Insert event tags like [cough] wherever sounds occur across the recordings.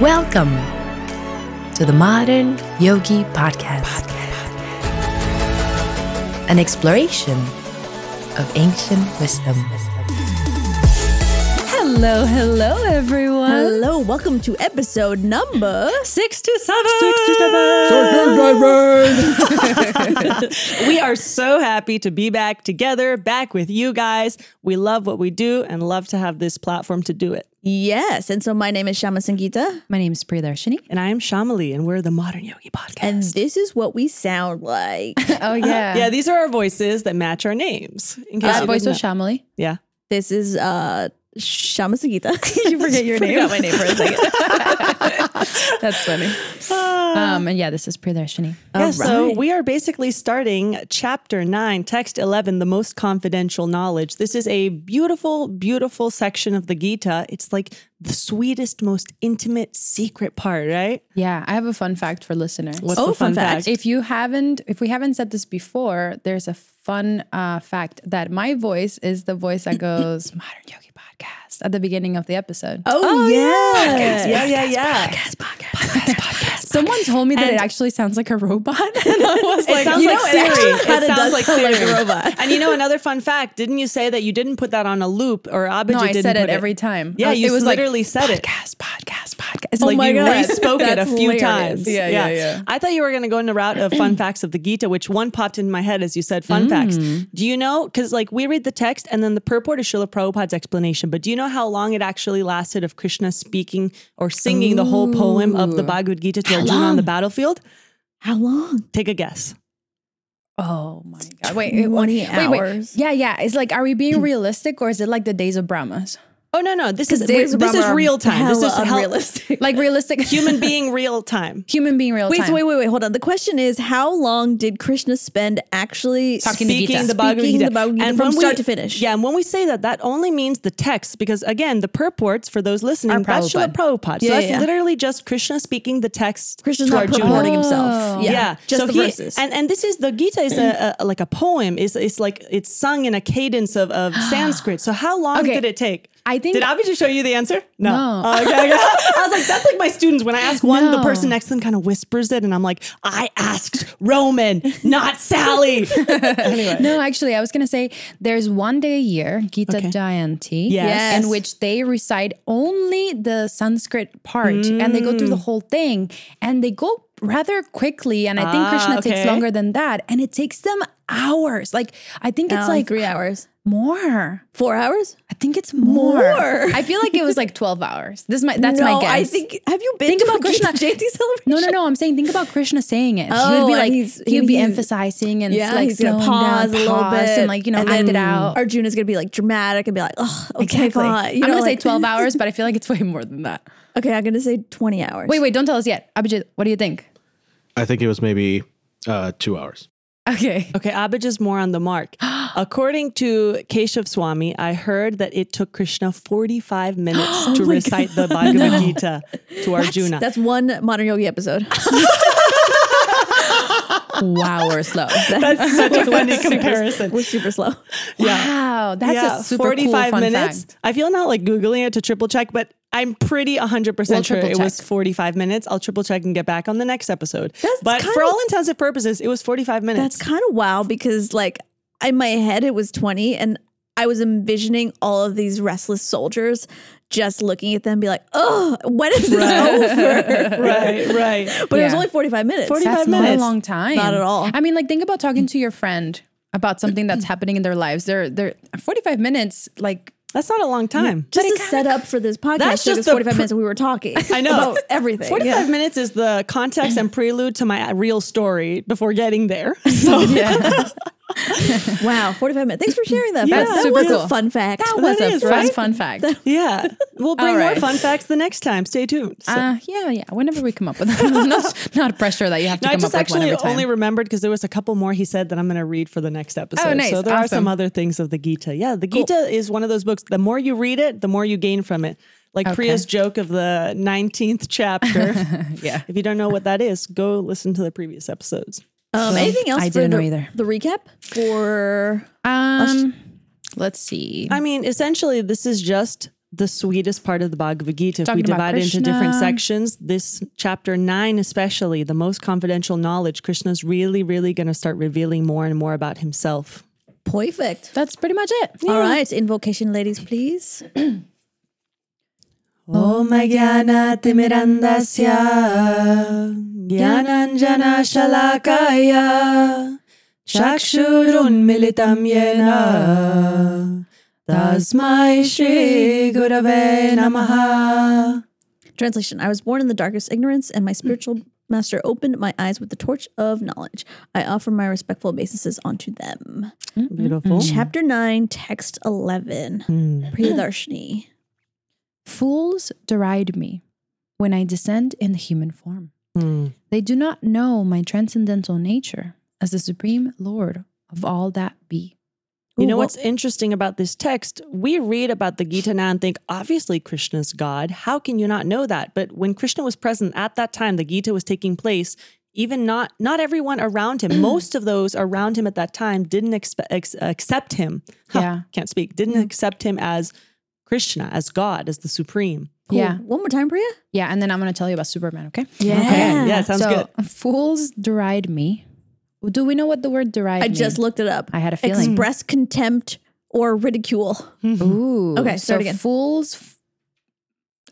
Welcome to the Modern Yogi Podcast, an exploration of ancient wisdom. Hello, hello, everyone. Hello, welcome to episode number Six to seven. we are so happy to be back together, back with you guys. We love what we do and love to have this platform to do it. Yes. And so my name is Shama Sangita, My name is Priyadarshini. And I am Shamali, and we're the Modern Yogi Podcast. and this is what we sound like. [laughs] Oh yeah, [laughs] yeah, these are our voices that match our names. In case Uh, you voice didn't of. Shamali. Yeah. this is uh Shama Sangita. [laughs] You forget your name. Forgot my name for a second. [laughs] That's funny. Um, and yeah, this is Priyadarshini. Yeah, so we are basically starting chapter 9, text 11, the most confidential knowledge. This is a beautiful, beautiful section of the Gita. It's like the sweetest, most intimate, secret part, right? Yeah, I have a fun fact for listeners. What's Oh, the fun, fun fact. fact? If you haven't, if we haven't said this before, there's a fun uh, fact that my voice is the voice that goes [laughs] Modern Yogi Podcast at the beginning of the episode. Oh, yeah. yeah, yeah, yeah. Podcast, podcast, podcast, [laughs] podcast. Someone told me that it actually sounds like a robot, [laughs] and I [laughs] was It sounds you like know, it Siri. actually It, sounds like Siri. like a robot. And you know another fun fact? Didn't you say that you didn't put that on a loop, or Abhijit No, I didn't said it put every time. Yeah, Uh, you it was like, literally said it. podcast, podcast, podcast. It's like my you God. re-spoke it a few hilarious. times. Yeah, yeah, yeah. I thought you were going to go in the route of fun [clears throat] facts of the Gita, which one popped in my head as you said fun facts. Mm. Do you know? Because like we read the text and then the purport is Srila Prabhupada's explanation. But do you know how long it actually lasted of Krishna speaking or singing the whole poem of the Bhagavad Gita to Arjuna on the battlefield? How long? Take a guess. Oh my god! Wait, it- 20 wait, wait. hours. Yeah, yeah. It's like, are we being [clears throat] realistic or is it like the days of Brahmas? Oh no, no. This is this is real time. This is unrealistic. [laughs] Like realistic [laughs] human being real time. human being real Wait, time. so wait, wait, wait, hold on. The question is, how long did Krishna spend actually Talking speaking Gita. the Bhagavad Gita, the Bhagavad Gita from when start to finish. Yeah, and when we say that, that only means the text, because again, the purports for those listening, Are that's Srila Prabhupada. So Yeah, that's yeah. literally just Krishna speaking the text. Krishna's to not purporting himself. Yeah, Yeah, just so the he- verses. and and this is the Gita is a, a like a poem. Is it's like it's sung in a cadence of, of [gasps] Sanskrit. So how long Okay. did it take? I think- did Abhijit show you the answer? No. No. Oh, okay, okay. [laughs] I was like, that's like my students. When I ask one, the person next to them kind of whispers it, and I'm like, I asked Roman, not Sally. [laughs] anyway, No, actually, I was gonna say there's one day a year, Gita Okay. Jayanti, Yes. in which they recite only the Sanskrit part and they go through the whole thing and they go rather quickly. And I think Ah, Krishna takes longer than that, and it takes them hours. Like I think it's Oh, like three hours, more. four hours. I think it's more. More. [laughs] I feel like it was like 12 hours. This my that's no, my guess. I think. Have you been Think to about Krishna Krishna- Jayanti celebration? [laughs] no, no, no. I'm saying think about Krishna saying it. he Oh, would be like he's- he would be he's- emphasizing and Yeah, like he's gonna slowing down, pause a little pause bit and like you know and act then it out. Arjuna's gonna be like dramatic and be like, "Oh, okay, Exactly. fine." You I'm know, gonna say 12 [laughs] hours, but I feel like it's way more than that. Okay, I'm gonna say 20 hours. Wait, wait, don't tell us yet. Abhijit, what do you think? I think it was maybe uh, two hours. Okay. Okay, Abhij is more on the mark. [gasps] According to Keshav Swami, I heard that it took Krishna 45 minutes [gasps] oh to recite the Bhagavad Gita to Arjuna. That's one modern yogi episode. [laughs] wow, we're slow. [laughs] That's [laughs] such a funny comparison. We're super slow. [laughs] Wow, that's a super cool fun minutes. fact. I feel not like Googling it to triple check, but I'm pretty 100% We'll sure it was 45 minutes. I'll triple check and get back on the next episode. That's but for of- all intents and purposes, it was 45 minutes. That's kind of wow because like in my head it was 20 and I was envisioning all of these restless soldiers just looking at them be like, "Oh, when is this over?" [laughs] right, right. [laughs] But it was only 45 minutes. 45 That's not a minutes. long time. Not at all. I mean, like think about talking to your friend about something that's [clears throat] happening in their lives. They're they're 45 minutes like That's not a long time. just But it to set up for this podcast, That's just the 45 pr- minutes we were talking. [laughs] I know. about everything. 45 Yeah. minutes is the context and prelude to my real story before getting there. So [laughs] Wow, 45 minutes. Thanks for sharing that. Yeah, That, super was cool. a fun fact. that was That a is, fun right? fun fact. [laughs] yeah, we'll bring All more fun facts the next time. Stay tuned. So- Uh, yeah, yeah. Whenever we come up with [laughs] that. not not pressure that you have to No, I come just up with one actually time. only remembered because there was a couple more he said that I'm going to read for the next episode. Oh, nice. So there are some other things of the Gita. Yeah, the Gita is one of those books. The more you read it, the more you gain from it. Like Okay. Priya's joke of the 19th chapter. yeah. if you don't know what that is, go listen to the previous episodes. Um, anything else I for didn't know either. the recap for Um, let's see. I mean, essentially, this is just the sweetest part of the Bhagavad Gita. If we Talking about divide it into different sections, this chapter nine, especially the most confidential knowledge, Krishna's really, really going to start revealing more and more about himself. Perfect. That's pretty much it. All right, invocation, ladies, please. [clears throat] Om Jnana Timirandasya Jnananjana Shalakaya Chakshurun Militam Yena Tasmai Shri Gurave Namaha Translation I was born in the darkest ignorance, and my spiritual master opened my eyes with the torch of knowledge. I offer my respectful obeisances unto them. Mm-hmm. Beautiful. Chapter 9, text 11. Mm. Priyadarshini. Fools deride me when I descend in the human form. Hmm. They do not know my transcendental nature as the supreme Lord of all that be. You know Ooh, what's interesting about this text? We read about the Gita now and think, obviously, Krishna's God. How can you not know that? But when Krishna was present at that time, the Gita was taking place. Even not not everyone around him, [clears throat] most of those around him at that time didn't expe- ex- accept him. Huh, Yeah. can't speak. Didn't accept him as Krishna, as God, as the supreme. Cool. Yeah. One more time, Priya. Yeah. And then I'm going to tell you about Superman, okay? Yeah. Okay, yeah, sounds so, good. Fools deride me. Do we know what the word deride I just looked it up. I had a feeling. Express contempt or ridicule. Ooh. Okay, so start again. Fools f-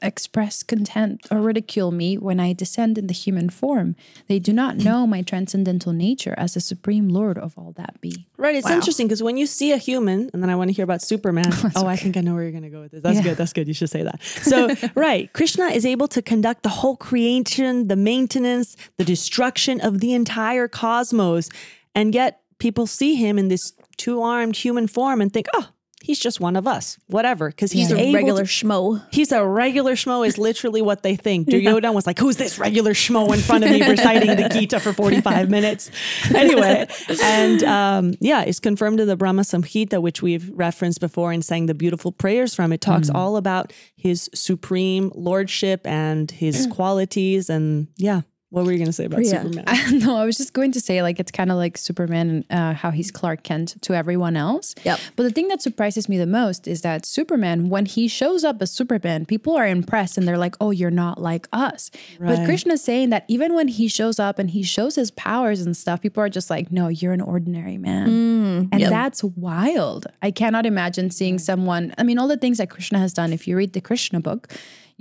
express contempt or ridicule me when I descend in the human form. They do not know my transcendental nature as the supreme Lord of all that be. Right. It's interesting because when you see a human, and then I want to hear about Superman. [laughs] oh, I think I know where you're going to go with this. That's Yeah. good. That's good. You should say that. So, [laughs] right. Krishna is able to conduct the whole creation, the maintenance, the destruction of the entire cosmos. And yet people see him in this two armed human form and think, oh, he's just one of us, whatever. Because he's He's a regular to- schmo. He's a regular schmo is literally what they think. Duryodhana was like, who's this regular schmo in front of me reciting the Gita for 45 minutes? Anyway, and um, yeah, it's confirmed in the Brahma Samhita, which we've referenced before and sang the beautiful prayers from. It talks all about his supreme lordship and his qualities. And yeah, what were you going to say about Priya. Superman? [laughs] no, I was just going to say, like, it's kind of like Superman, uh, how he's Clark Kent to everyone else. Yep. But the thing that surprises me the most is that Superman, when he shows up as Superman, people are impressed and they're like, oh, you're not like us. Right. But. Krishna's saying that even when he shows up and he shows his powers and stuff, people are just like, no, you're an ordinary man. and that's wild. I cannot imagine seeing someone, I mean, all the things that Krishna has done, if you read the Krishna book,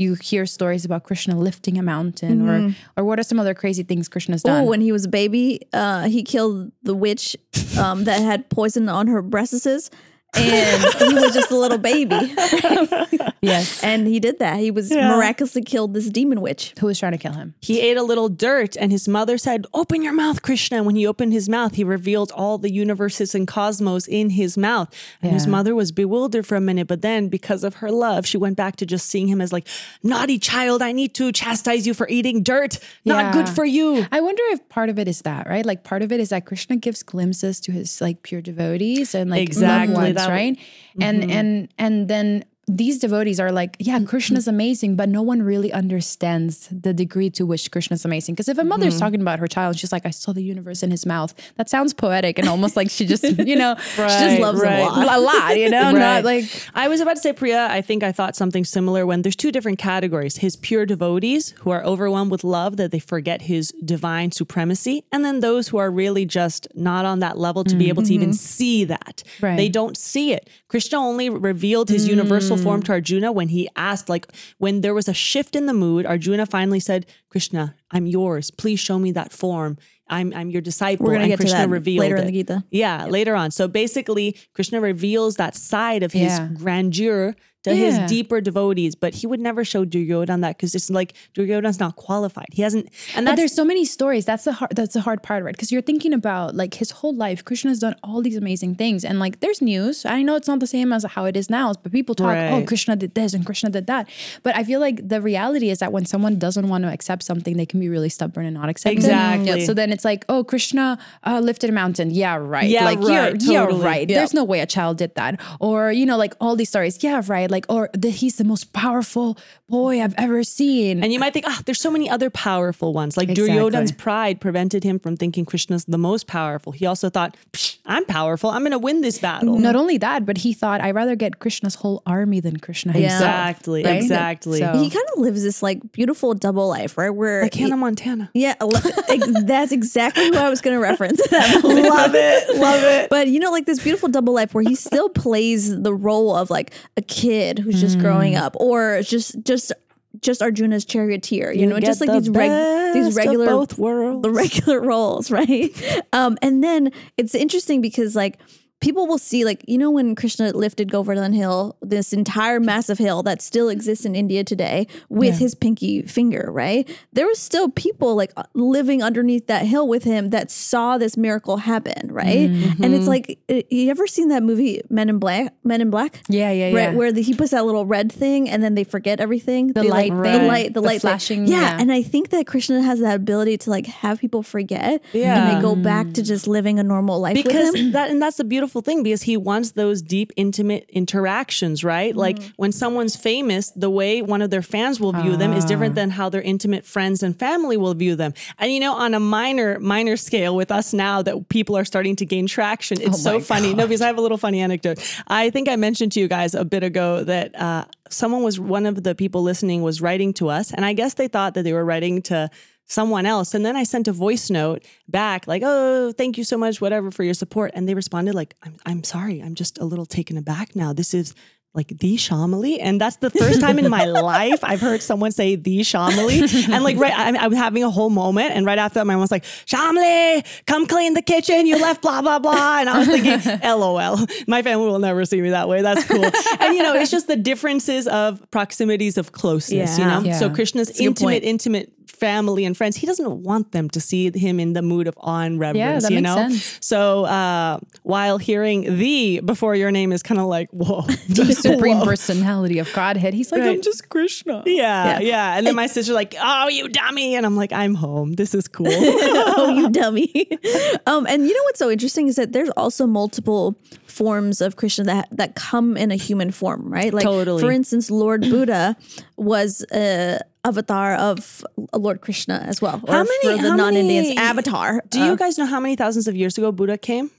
you hear stories about Krishna lifting a mountain or or what are some other crazy things Krishna's done? Oh, when he was a baby, uh, he killed the witch um, that had poison on her breasts. And he was just a little baby. [laughs] yes. And he did that. He was miraculously killed this demon witch. Who was trying to kill him? He ate a little dirt, and his mother said, Open your mouth, Krishna. And when he opened his mouth, he revealed all the universes and cosmos in his mouth. And his mother was bewildered for a minute, but then because of her love, she went back to just seeing him as like, Naughty child, I need to chastise you for eating dirt. Not good for you. I wonder if part of it is that, right? Like part of it is that Krishna gives glimpses to his like pure devotees and like Exactly, loved ones, that- right? And mm-hmm. and and then these devotees are like, yeah, mm-hmm. Krishna's amazing, but no one really understands the degree to which Krishna's amazing. Because if a mother's mm-hmm. talking about her child, she's like, I saw the universe in his mouth. That sounds poetic and almost like she just, you know, [laughs] she just loves right. him a lot. A lot, you know? Right. Not like I was about to say, Priya, I think I thought something similar when there's two different categories his pure devotees who are overwhelmed with love that they forget his divine supremacy, and then those who are really just not on that level to be mm. able to even mm-hmm. see that. Right. They don't see it. Krishna only revealed his mm. universal form to mm. Arjuna when he asked, like, when there was a shift in the mood, Arjuna finally said, Krishna, I'm yours. Please show me that form. I'm, I'm your disciple. We're gonna and get to Krishna that revealed later in the Gita. Yeah, later on. So basically, Krishna reveals that side of his Yeah. grandeur to Yeah. his deeper devotees, but he would never show Duryodhana that because it's like Duryodhana's not qualified. He hasn't, and there's so many stories. That's the hard. That's the hard part, right? Because you're thinking about like his whole life. Krishna's done all these amazing things, and like there's news. I know it's not the same as how it is now, but people talk, oh, Krishna did this and Krishna did that. But I feel like the reality is that when someone doesn't want to accept accept something, they can be really stubborn and not accept it. Exactly. So then it's like, oh, Krishna uh, lifted a mountain. Yeah, right. Yeah, like right, you're, totally. you're right. There's no way a child did that. Or you know, like all these stories. Yeah, right. Like or the, he's the most powerful boy I've ever seen. And you might think, ah, there's so many other powerful ones. Like Exactly. Duryodhan's pride prevented him from thinking Krishna's the most powerful. He also thought, "Psh, I'm powerful. I'm going to win this battle. Not only that, but he thought I'd rather get Krishna's whole army than Krishna himself. Exactly. right? Exactly. So- he kind of lives this like beautiful double life, right? Where like Hannah Montana. Yeah, [laughs] that's exactly who I was going to reference. [laughs] love it. Love it. But you know, like this beautiful double life where he still plays the role of like a kid who's just growing up, or just just just Arjuna's charioteer. You, know, just like the these reg- these regular both worlds. [laughs] the regular roles, right? Um, and then it's interesting because like people will see like you know when Krishna lifted Govardhan Hill, this entire massive hill that still exists in India today with his pinky finger, right? There was still people like uh, living underneath that hill with him that saw this miracle happen, right? Mm-hmm. And it's like uh, you ever seen that movie Men in Black? Men in Black? Yeah, yeah, yeah. Right, yeah. where the, he puts that little red thing and then they forget everything. The They, like, light the light, the, The light flashing, Yeah, yeah. and I think that Krishna has that ability to like have people forget, yeah. and they go back to just living a normal life because with him. that and that's the beautiful thing because he wants those deep intimate interactions right like Mm-hmm. when someone's famous the way one of their fans will view them is Ah. different than how their intimate friends and family will view them and you know on a minor minor scale with us now that people are starting to gain traction Oh it's so funny no because i have a little funny anecdote i think i mentioned to you guys a bit ago that uh, someone was one of the people listening was writing to us and i guess they thought that they were writing to someone else. And then I sent a voice note back, like, oh, thank you so much, whatever, for your support. And they responded, like, I'm, I'm sorry, I'm just a little taken aback now. This is like the Shamali. And that's the first time in my [laughs] life I've heard someone say the Shamali. And like, right, I, I was having a whole moment. And right after that, my mom was like, Shamali, come clean the kitchen. You left blah, blah, blah. And I was thinking, [laughs] LOL. My family will never see me that way. That's cool. And, you know, it's just the differences of proximities of closeness, you know? Yeah. So Krishna's point. intimate, intimate family and friends, he doesn't want them to see him in the mood of awe and reverence, that you know? sense. So uh, while hearing the before your name is kind of like, whoa. [laughs] the supreme personality of Godhead. He's like, Right. I'm just Krishna. Yeah, yeah. And then my sister's like, oh, you dummy. And I'm like, I'm home. This is cool. [laughs] oh, you dummy. [laughs] um, and you know what's so interesting is that there's also multiple forms of Krishna that that come in a human form, right? Like, Totally. for instance, Lord Buddha was a avatar of Lord Krishna as well. Or How many- for the non-Indians, Avatar. Do you uh, guys know how many thousands of years ago Buddha came?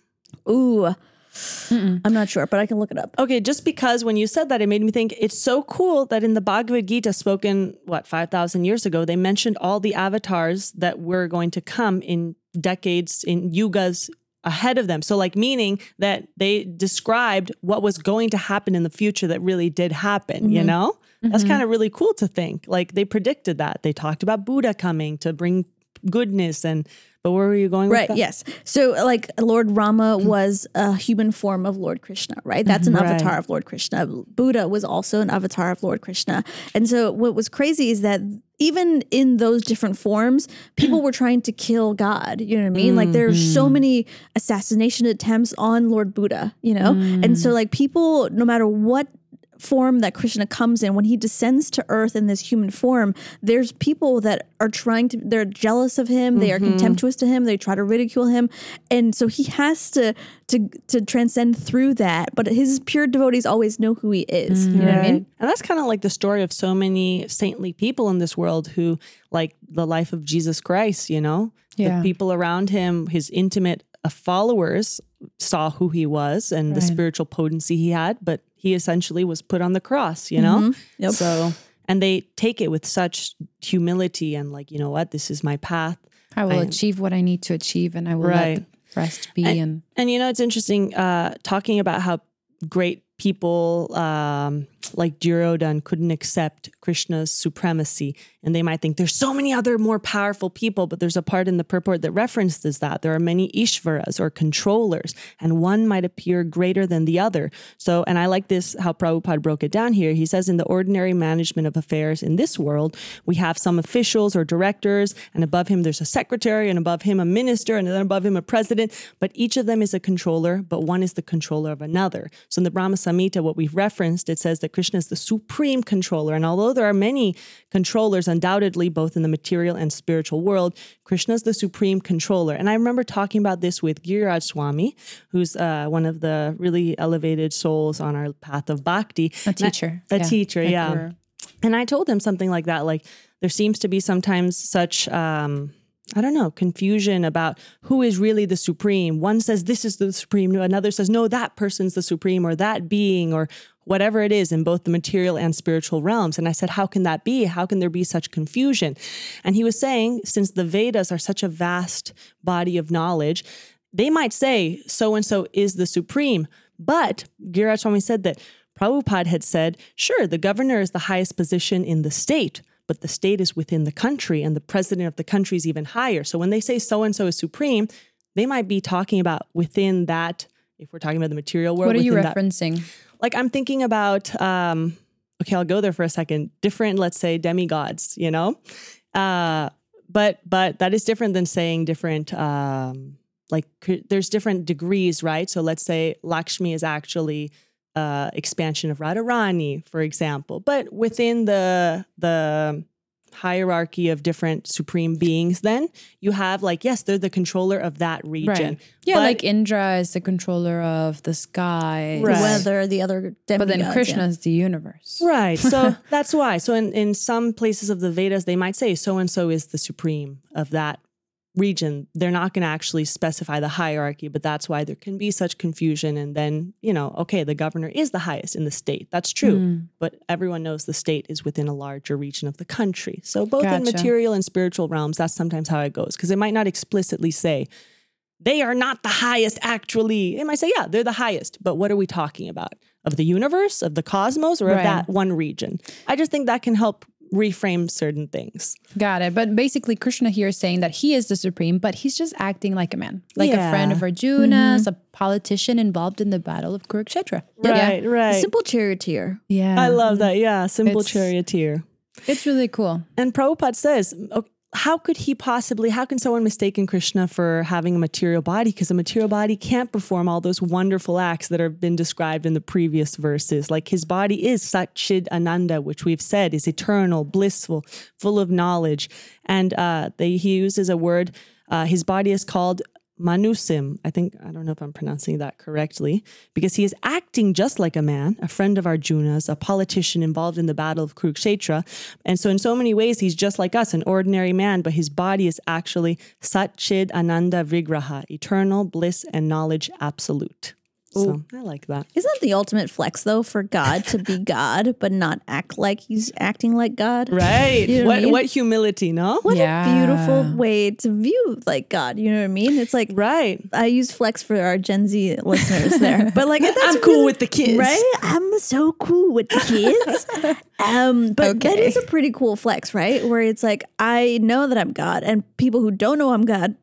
Ooh, I'm not sure, but I can look it up. Okay, just because when you said that, it made me think it's so cool that in the Bhagavad Gita, spoken, what, 5,000 years ago, they mentioned all the avatars that were going to come in decades, in yugas ahead of them. So, like, meaning that they described what was going to happen in the future that really did happen, you mm-hmm. know? That's mm-hmm. kind of really cool to think. Like, they predicted that. They talked about Buddha coming to bring goodness and, but where were you going with Right. Yes. So, like, Lord Rama mm-hmm. was a human form of Lord Krishna, right? That's an mm-hmm, avatar of Lord Krishna. Buddha was also an avatar of Lord Krishna. And so, what was crazy is that even in those different forms, [clears throat] people were trying to kill God. You know what I mean? Like, there's so many assassination attempts on Lord Buddha, you know? And so, mm. like, people, no matter what form that Krishna comes in, when he descends to earth in this human form, there's people that are trying to, they're jealous of him, they are contemptuous to him, they try to ridicule him. And so he has to to to transcend through that. But his pure devotees always know who he is. You know what I mean? And that's kind of like the story of so many saintly people in this world who, like the life of Jesus Christ, you know, Yeah. the people around him, his intimate uh, followers saw who he was and the spiritual potency he had, but he essentially was put on the cross, you know? Mm-hmm. Yep. So, and they take it with such humility and, like, you know what, this is my path. I will I- achieve what I need to achieve and I will Right. let the rest be. And, And you know, it's interesting uh, talking about how great people um, like Duryodhan couldn't accept Krishna's supremacy. And they might think there's so many other more powerful people, but there's a part in the purport that references that. There are many Ishvaras or controllers, and one might appear greater than the other. So, and I like this how Prabhupada broke it down here. He says, in the ordinary management of affairs in this world, we have some officials or directors, and above him there's a secretary, and above him a minister, and then above him a president. But each of them is a controller, but one is the controller of another. So in the Brahma Samhita, what we've referenced, it says that that Krishna is the supreme controller. And although there are many controllers, undoubtedly, both in the material and spiritual world, Krishna is the supreme controller. And I remember talking about this with Giriraj Swami, who's uh, one of the really elevated souls on our path of bhakti. A teacher. a Yeah. teacher, yeah. And I told him something like that. Like, there seems to be sometimes such, um, I don't know, confusion about who is really the supreme. One says this is the supreme, another says, no, that person's the supreme, or that being, or whatever it is in both the material and spiritual realms. And I said, how can that be? How can there be such confusion? And he was saying, since the Vedas are such a vast body of knowledge, they might say so and so is the supreme. But Giriraj said that Prabhupada had said, sure, the governor is the highest position in the state, but the state is within the country and the president of the country is even higher. So when they say so and so is supreme, they might be talking about within that, if we're talking about the material world. What are you within that- referencing? like I'm thinking about um okay, I'll go there for a second. Different, let's say, demigods, you know? Uh but but that is different than saying different um like there's different degrees, right? So let's say Lakshmi is actually uh expansion of Radharani, for example. But within the the hierarchy of different supreme beings then you have like yes they're the controller of that region Yeah, But- like Indra is the controller of the sky. Right. The weather, the other demigods. But then. Krishna is the universe. Right. So [laughs] that's why. So in, in some places of the Vedas, they might say so and so is the supreme of that region. They're not going to actually specify the hierarchy, but that's why there can be such confusion. And then, you know, okay, the governor is the highest in the state. That's true. Mm. But everyone knows the state is within a larger region of the country. So both in material and spiritual realms, that's sometimes how it goes. Because it might not explicitly say, they are not the highest actually. It might say, yeah, they're the highest. But what are we talking about? Of the universe, of the cosmos, or of that one region? I just think that can help reframe certain things. Got it. But basically, Krishna here is saying that he is the supreme, but he's just acting like a man, like a friend Yeah. of Arjuna, mm-hmm. a politician involved in the battle of Kurukshetra. Right, right. Simple charioteer. Yeah. I love that. Yeah, simple It's- charioteer. It's really cool. And Prabhupada says, "Okay, how could he possibly, how can someone mistaken Krishna for having a material body? Because a material body can't perform all those wonderful acts that have been described in the previous verses. Like his body is Satchid Ananda, which we've said is eternal, blissful, full of knowledge. And uh, they, he uses a word, uh, his body is called Manusim. I think, I don't know if I'm pronouncing that correctly, because he is acting just like a man, a friend of Arjuna's, a politician involved in the battle of Kurukshetra. And so, in so many ways, he's just like us, an ordinary man, but his body is actually Satchid Ananda Vigraha, eternal bliss and knowledge absolute. So, I like that. Isn't that the ultimate flex though for God to be [laughs] God but not act like he's acting like God? Right. You know what I what, mean? what humility, no? What Yeah. a beautiful way to view like God. You know what I mean? It's like Right. I use flex for our Gen Z listeners there, but like [laughs] that's I'm cool with the kids. right? I'm so cool with the kids. [laughs] um, but that Okay. is a pretty cool flex, right? Where it's like I know that I'm God, and people who don't know I'm God,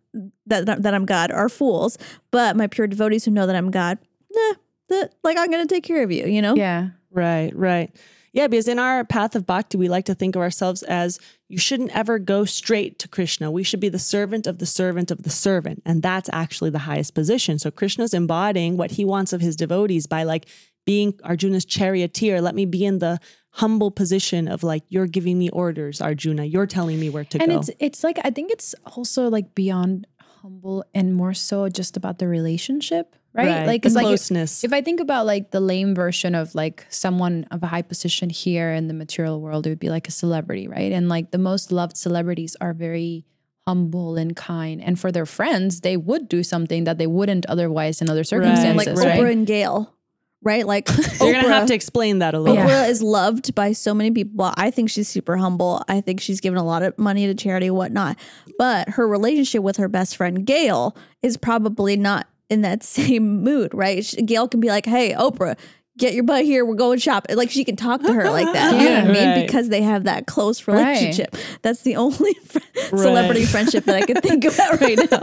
that that I'm God, are fools. But my pure devotees who know that I'm God, nah, that like I'm gonna take care of you. You know? Yeah. Right, right. Yeah, because in our path of bhakti, we like to think of ourselves as you shouldn't ever go straight to Krishna. We should be the servant of the servant of the servant. And that's actually the highest position. So Krishna's embodying what he wants of his devotees by like being Arjuna's charioteer. Let me be in the humble position of like, you're giving me orders, Arjuna. You're telling me where to and go. it's it's like I think it's also like beyond humble and more so just about the relationship, right? Right, Like the it's like if- closeness. If, I think about like the lame version of like someone of a high position here in the material world, it would be like a celebrity, right? And like the most loved celebrities are very humble and kind, and for their friends, they would do something that they wouldn't otherwise in other circumstances, Like right? Oprah and Gail, right? Like [laughs] you're going to have to explain that a little. Yeah. Oprah is loved by so many people. I think she's super humble. I think she's given a lot of money to charity and whatnot. But her relationship with her best friend Gail is probably not in that [laughs] same mood, right? She- Gail can be like, "Hey, Oprah, get your butt here. We're going shopping." Like she can talk to her like [laughs] that. You know what I mean? Right. Because they have that close Right. relationship. That's the only [laughs] fr- celebrity friendship that I can think about right now.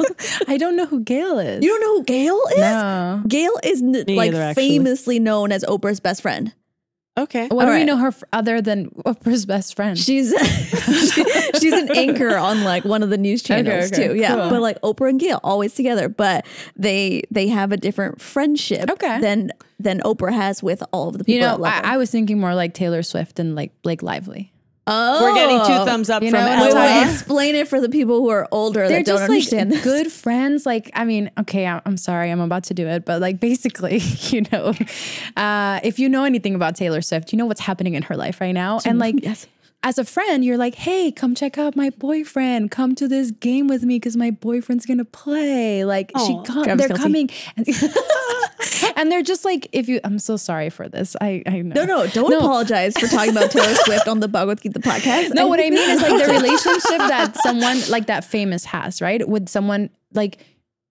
I don't know who Gail is. You don't know who Gail is? No. Gail is n- like either, famously known as Oprah's best friend. Okay. What do we know her f- other than Oprah's best friend? She's [laughs] she's an anchor on like one of the news channels okay, too. Yeah, cool. but like Oprah and Gail always together, but they they have a different friendship Okay. than than Oprah has with all of the people. you know, that love her. I, I was thinking more like Taylor Swift and like Blake Lively. Oh, We're getting two thumbs up You from know, Wait, wait, explain it for the people who are older They're that don't just understand like this. good friends. Like, I mean, okay, I- I'm sorry, I'm about to do it, but like basically, [laughs] you know, uh, if you know anything about Taylor Swift, you know what's happening in her life right now, and like. yes. As a friend, you're like, hey, come check out my boyfriend. Come to this game with me because my boyfriend's gonna play. Like she, com- they're Kelce. coming, and, [laughs] [laughs] and they're just like, if you, I'm so sorry for this. I, I know. No, no, don't apologize for talking about Taylor [laughs] Swift on the bug Bhagavad Gita podcast. No, what I mean is like the [laughs] relationship that someone like that famous has, right? With someone like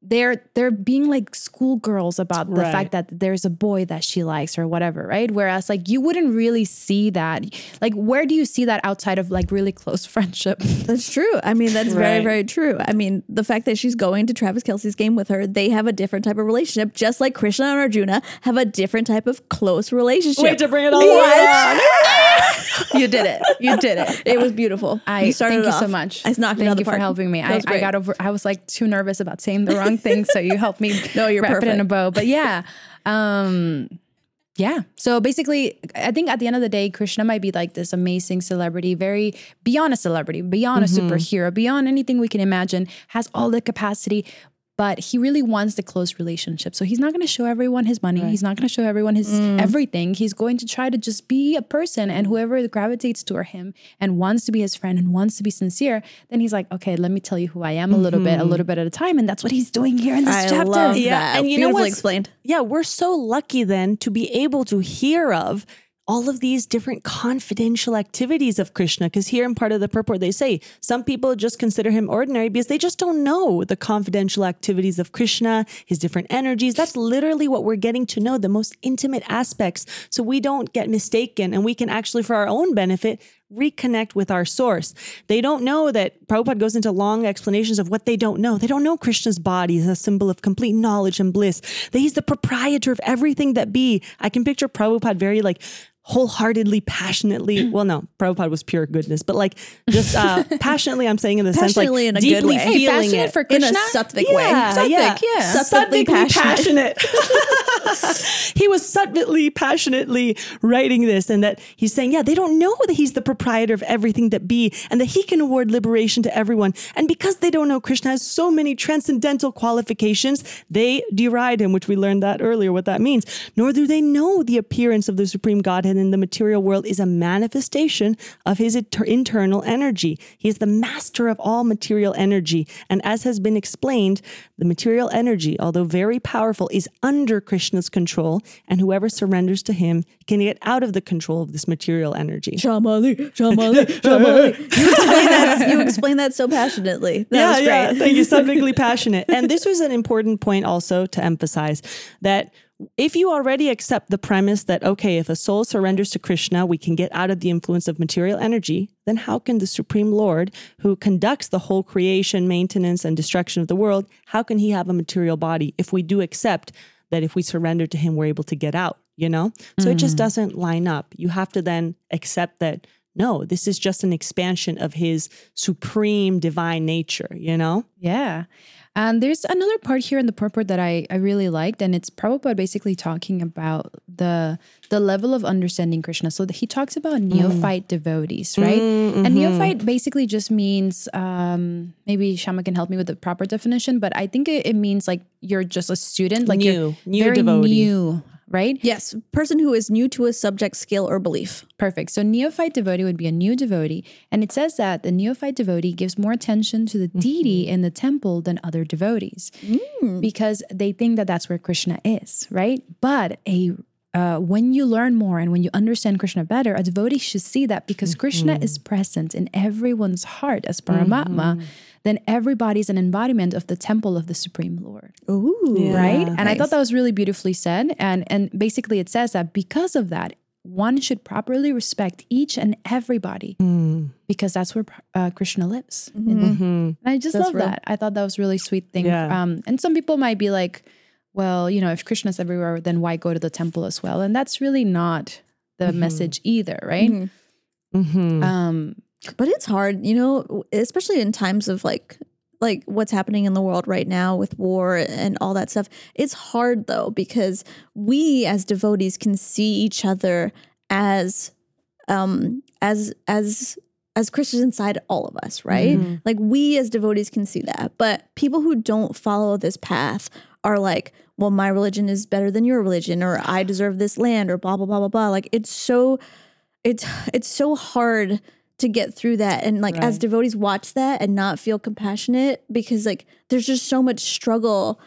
they're they're being like schoolgirls about the Right. fact that there's a boy that she likes or whatever, right? Whereas like you wouldn't really see that. Like where do you see that outside of like really close [laughs] friendship? That's true. I mean, that's very, Right. very true. I mean, the fact that she's going to Travis Kelce's game with her, they have a different type of relationship, just like Krishna and Arjuna have a different type of close relationship. Wait to bring it all the way down. [laughs] [laughs] you did it. You did it. It was beautiful. I thank you so much. I knocked thank out of the you for helping me. I, was I got over. I was like too nervous about saying the wrong thing, so you helped me. [laughs] No, you're wrap it in a bow. But yeah, [laughs] um, yeah. So basically, I think at the end of the day, Krishna might be like this amazing celebrity, very beyond a celebrity, beyond Mm-hmm. a superhero, beyond anything we can imagine. Has all the capacity. But he really wants the close relationship. So he's not going to show everyone his money. He's not going to show everyone his Mm. everything. He's going to try to just be a person and whoever gravitates toward him and wants to be his friend and wants to be sincere, then he's like, okay, let me tell you who I am a little bit, a little bit at a time. And that's what he's doing here in this Mm-hmm. I chapter. love Yeah, that. and you know Beautifully what's- explained. Yeah, we're so lucky then to be able to hear of all of these different confidential activities of Krishna. Because here in part of the purport, they say some people just consider him ordinary because they just don't know the confidential activities of Krishna, his different energies. That's literally what we're getting to know, the most intimate aspects. So we don't get mistaken and we can actually, for our own benefit, reconnect with our source. They don't know that Prabhupada goes into long explanations of what they don't know. They don't know Krishna's body is a symbol of complete knowledge and bliss, that he's the proprietor of everything that be. I can picture Prabhupada very like wholeheartedly, passionately. [clears throat] Well, no, Prabhupada was pure goodness, but like just uh, [laughs] passionately, I'm saying in the sense like in a good deeply way. Hey, feeling passionate it. for In a sattvic yeah, way. yeah, yeah. Sattwically Sattvically passionate. passionate. [laughs] [laughs] he was sattwically, passionately writing this, and that he's saying, yeah, they don't know that he's the proprietor of everything that be, and that he can award liberation to everyone. And because they don't know Krishna has so many transcendental qualifications, they deride him, which we learned that earlier, what that means. Nor do they know the appearance of the Supreme Godhead in the material world is a manifestation of his inter- internal energy. He is the master of all material energy. And as has been explained, the material energy, although very powerful, is under Krishna's control, and whoever surrenders to him can get out of the control of this material energy. Shamali, Shamali, [laughs] Shamali. [laughs] You explain that. You explain that so passionately. That great. yeah. Thank you. [laughs] Subjectively passionate. And this was an important point also to emphasize that if you already accept the premise that, okay, if a soul surrenders to Krishna, we can get out of the influence of material energy, then how can the Supreme Lord, who conducts the whole creation, maintenance, and destruction of the world, how can he have a material body if we do accept that if we surrender to him, we're able to get out, you know? So it just mm. doesn't line up. You have to then accept that, no, this is just an expansion of his supreme divine nature, you know? Yeah. And there's another part here in the purport that I, I really liked, and it's Prabhupada basically talking about the the level of understanding Krishna. So he talks about mm. neophyte devotees, right? Mm, and mm-hmm. neophyte basically just means um, maybe Shama can help me with the proper definition, but I think it, it means like you're just a student, like New, you're new very devotee. new, right? Yes, person who is new to a subject, skill, or belief. Perfect. So neophyte devotee would be a new devotee. And it says that the neophyte devotee gives more attention to the deity mm-hmm. in the temple than other devotees mm. because they think that that's where Krishna is, right? But a uh, when you learn more and when you understand Krishna better, a devotee should see that because Krishna mm-hmm. is present in everyone's heart as Paramatma, mm-hmm. Then everybody's an embodiment of the temple of the Supreme Lord. Ooh, right? And i thought that was really beautifully said. And and basically it says that because of that one should properly respect each and everybody because that's where uh, krishna lives. And i just That's love real. that. I thought that was a really sweet thing. Yeah. um and some people might be like well you know if krishna's everywhere then why go to the temple as well? And that's really not the message either, right? Mhm. Um, But it's hard, you know, especially in times of like like what's happening in the world right now with war and all that stuff. It's hard though because we as devotees can see each other as um as as as Krishna's inside all of us, right? Like we as devotees can see that. But people who don't follow this path are like, well, my religion is better than your religion, or I deserve this land, or blah blah blah blah blah. Like it's so it's it's so hard to get through that and like as devotees watch that and not feel compassionate because like there's just so much struggle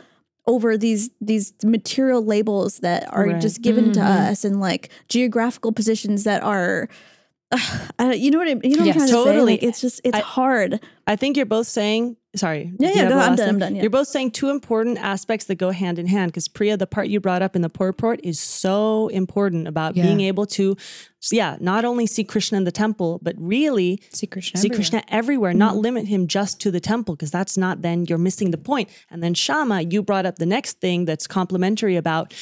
over these these material labels that are Right. just given to us and like geographical positions that are [sighs] uh, you know what I, you know what Yes, I'm trying to say? Totally. like, it's just it's I- hard. I think you're both saying, sorry. Yeah, yeah, go ahead. I'm done. I'm done, yeah. You're both saying two important aspects that go hand in hand because Priya, the part you brought up in the poor purport is so important about Yeah. being able to, yeah, not only see Krishna in the temple, but really see Krishna. see everywhere. Krishna everywhere, not mm-hmm. limit him just to the temple, because that's not then you're missing the point. And then Shama, you brought up the next thing that's complementary about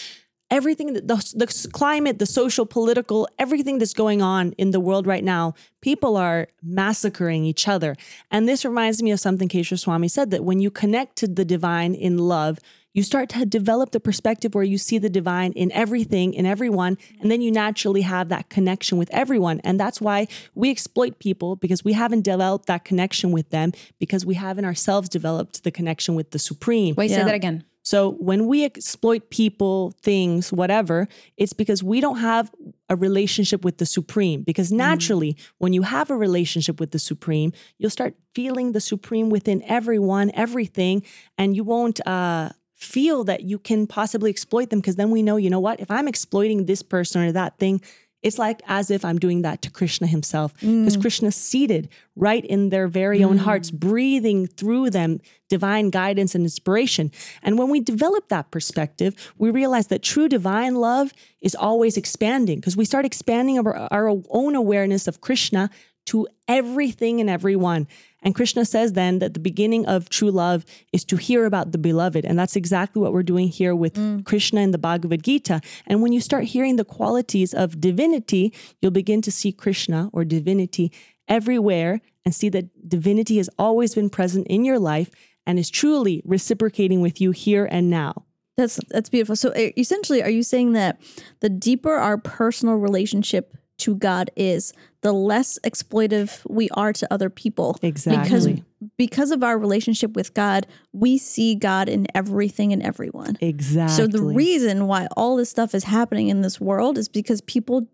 everything the, the climate, the social, political, everything that's going on in the world right now. People are massacring each other. And this reminds me of something Keshav Swami said that when you connect to the divine in love, you start to develop the perspective where you see the divine in everything, in everyone, and then you naturally have that connection with everyone. And that's why we exploit people because we haven't developed that connection with them because we haven't ourselves developed the connection with the supreme. Wait, say that again. So when we exploit people, things, whatever, it's because we don't have a relationship with the supreme. Because naturally, when you have a relationship with the supreme, you'll start feeling the supreme within everyone, everything, and you won't uh, feel that you can possibly exploit them. Because then we know, you know what? If I'm exploiting this person or that thing, it's like as if I'm doing that to Krishna himself, because mm. Krishna's seated right in their very own mm. hearts, breathing through them divine guidance and inspiration. And when we develop that perspective, we realize that true divine love is always expanding because we start expanding our, our own awareness of Krishna to everything and everyone. And Krishna says then that the beginning of true love is to hear about the beloved. And that's exactly what we're doing here with Krishna in the Bhagavad Gita. And when you start hearing the qualities of divinity, you'll begin to see Krishna or divinity everywhere and see that divinity has always been present in your life and is truly reciprocating with you here and now. That's that's beautiful. So uh, essentially, are you saying that the deeper our personal relationship to God is, the less exploitive we are to other people? Exactly. because because of our relationship with God, we see God in everything and everyone. Exactly. So the reason why all this stuff is happening in this world is because people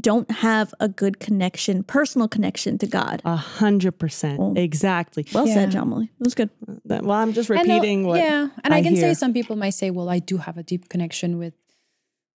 don't have a good connection, personal connection to God. a hundred percent. Exactly. Well Yeah. said, Shamali. It was good. Uh, well, I'm just repeating what. yeah, and I, I can hear. say some people might say, "Well, I do have a deep connection with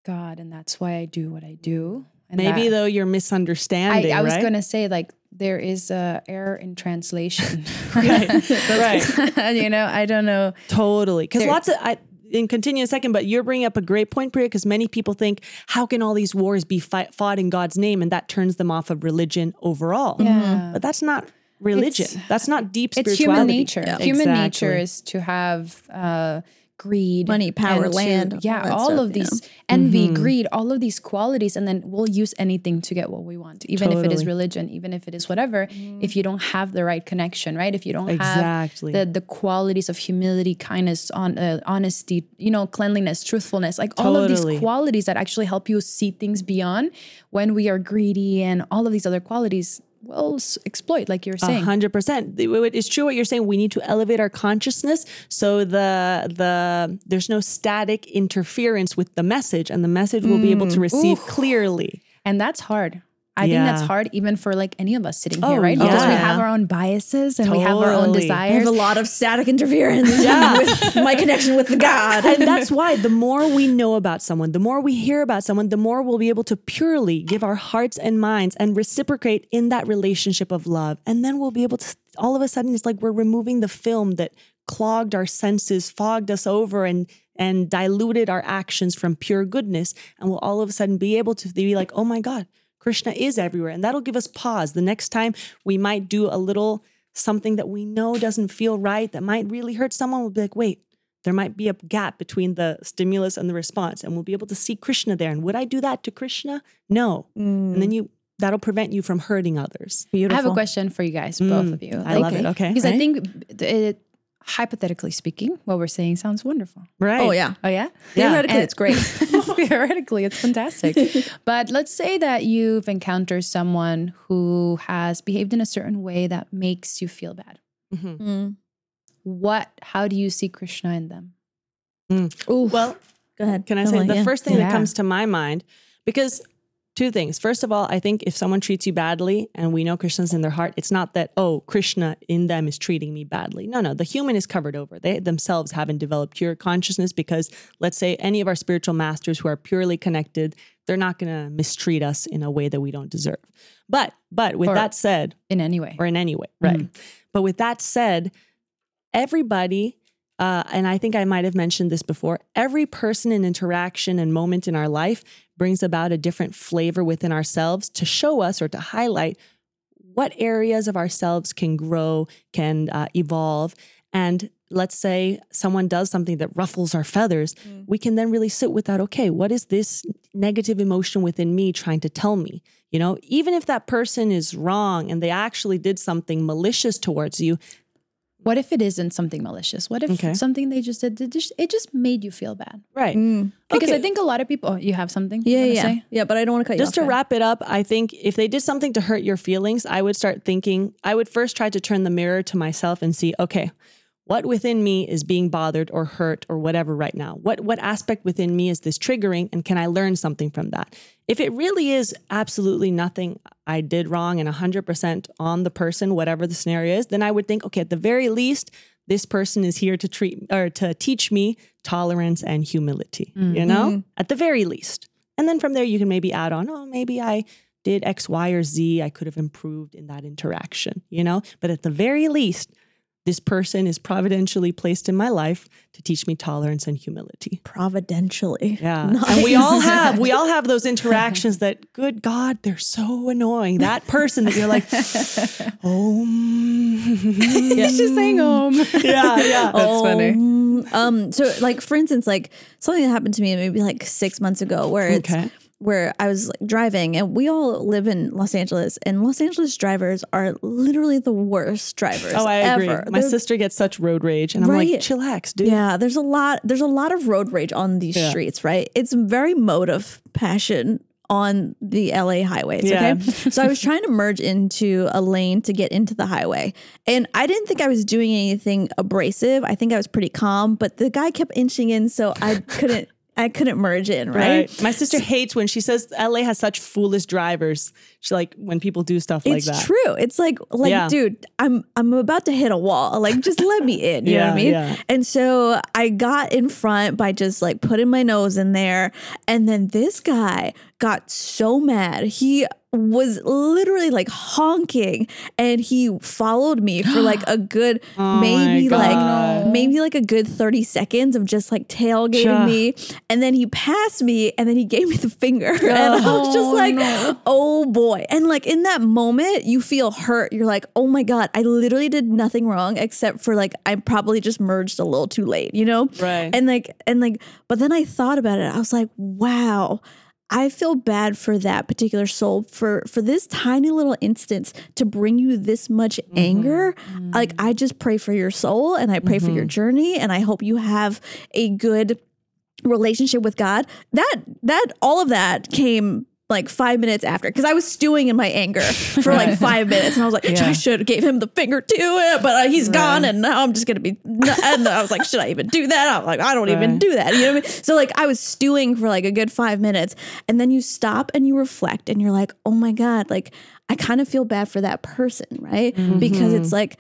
God, and that's why I do what I do." And Maybe that- though you're misunderstanding. I, I was right? gonna say like there is a error in translation. [laughs] [laughs] right. right. [laughs] you know, I don't know. Totally. Because lots of I and continue in a second, but you're bringing up a great point, Priya, because many people think, how can all these wars be fight, fought in God's name? And that turns them off of religion overall. Yeah. But that's not religion. It's- that's not deep It's spirituality. human nature. Human nature is to have uh, greed, Money, power, and to- land, yeah, all all stuff, of you these envy, Mm-hmm. greed, all of these qualities, and then we'll use anything to get what we want, even if it is religion, even if it is whatever. If you don't have the right connection, right? If you don't Exactly. have the the qualities of humility, kindness, on uh, honesty, you know, cleanliness, truthfulness, like all of these qualities that actually help you see things beyond when we are greedy and all of these other qualities. Well, exploit, like you were A saying. hundred percent. It's true what you're saying. We need to elevate our consciousness so the the there's no static interference with the message, and the message will be able to mm. receive clearly. And that's hard. I think that's hard even for like any of us sitting Oh, here, right? Because we have our own biases and we have our own Totally. I have desires. a lot of static interference [laughs] Yeah. [laughs] with my connection with the God. and that's why the more we know about someone, the more we hear about someone, the more we'll be able to purely give our hearts and minds and reciprocate in that relationship of love. And then we'll be able to, all of a sudden, it's like we're removing the film that clogged our senses, fogged us over, and and diluted our actions from pure goodness. And we'll all of a sudden be able to be like, oh my God, Krishna is everywhere. And that'll give us pause. The next time we might do a little something that we know doesn't feel right, that might really hurt someone, we'll be like, wait, there might be a gap between the stimulus and the response, and we'll be able to see Krishna there. And would I do that to Krishna? No. And then you that'll prevent you from hurting others. Beautiful. I have a question for you guys, both of you. Mm, I love it. Okay. Because I think it, hypothetically speaking, what we're saying sounds wonderful. Right. Oh yeah. Oh yeah. Theoretically, And- it's great. [laughs] Theoretically, it's fantastic. [laughs] but let's say that you've encountered someone who has behaved in a certain way that makes you feel bad. Mhm. Mm. What? How do you see Krishna in them? Ooh. Well, go ahead. Can I Come say on, the yeah. first thing Yeah. that comes to my mind? Because two things. First of all, I think if someone treats you badly and we know Krishna's in their heart, it's not that, oh, Krishna in them is treating me badly. No, no, the human is covered over. They themselves haven't developed pure consciousness because let's say any of our spiritual masters who are purely connected, they're not going to mistreat us in a way that we don't deserve. But, but with Or- that said, In any way. or in any way, right? Mm-hmm. But with that said, everybody, uh, and I think I might have mentioned this before, every person and interaction and moment in our life brings about a different flavor within ourselves to show us or to highlight what areas of ourselves can grow, can uh, evolve. And let's say someone does something that ruffles our feathers, we can then really sit with that. Okay, what is this negative emotion within me trying to tell me? You know, even if that person is wrong and they actually did something malicious towards you, What if it isn't something malicious? What if Okay. something they just did, it just, made you feel bad? right? Mm. Because Okay. I think a lot of people, oh, you have something? Yeah, wanna yeah, say? yeah. But I don't want to cut Just you to off. wrap it up, I think if they did something to hurt your feelings, I would start thinking, I would first try to turn the mirror to myself and see, okay, what within me is being bothered or hurt or whatever right now? What what aspect within me is this triggering and can I learn something from that? If it really is absolutely nothing I did wrong and 100% on the person whatever the scenario is, then I would think, okay, at the very least this person is here to treat or to teach me tolerance and humility, you mm-hmm. know? At the very least. And then from there, you can maybe add on, oh, maybe I did X, Y, or Z. I could have improved in that interaction, you know? But at the very least, this person is providentially placed in my life to teach me tolerance and humility. Providentially. Yeah. Nice. And we all have, we [laughs] all have those interactions that, good God, they're so annoying. That person that you're like, [laughs] oh, [laughs] He's just saying home. yeah, yeah. That's funny. Um, um, so like for instance, like something that happened to me maybe like six months ago where it's Okay. Where I was like driving and we all live in Los Angeles and Los Angeles drivers are literally the worst drivers. Oh, I agree. ever. My They're- sister gets such road rage, and I'm like, chillax, dude. Yeah, there's a lot there's a lot of road rage on these Yeah. streets, right? It's very mode of passion on the LA highways, Yeah. okay? [laughs] so I was trying to merge into a lane to get into the highway. And I didn't think I was doing anything abrasive. I think I was pretty calm, but the guy kept inching in so I couldn't I couldn't merge in, right? Right. My sister hates when she says LA has such foolish drivers. She like when people do stuff like that. It's true. It's like like Yeah. dude, I'm I'm about to hit a wall. Like just let me in. You know what I mean? yeah. And so I got in front by just like putting my nose in there. And then this guy got so mad. He was literally like honking and he followed me for like a [gasps] good Oh maybe like maybe like a good 30 seconds of just like tailgating me and then he passed me and then he gave me the finger [laughs] and I was just oh, like oh boy and like in that moment you feel hurt. You're like oh my god I literally did nothing wrong except for like I probably just merged a little too late you know? Right. and like and like but then I thought about it. I was like wow I feel bad for that particular soul for for this tiny little instance to bring you this much mm-hmm. anger. Mm. Like I just pray for your soul and I pray for your mm-hmm. journey and I hope you have a good relationship with God. That that all of that came like five minutes after because I was stewing in my anger for like [laughs] five minutes and I was like, I should have gave him the finger too, but uh, he's gone and now I'm just gonna be. And I was like, should I even do that? I'm like, I don't even do that. You know what I mean? So like, I was stewing for like a good five minutes, and then you stop and you reflect, and you're like, oh my god, like I kind of feel bad for that person, right? Because it's like.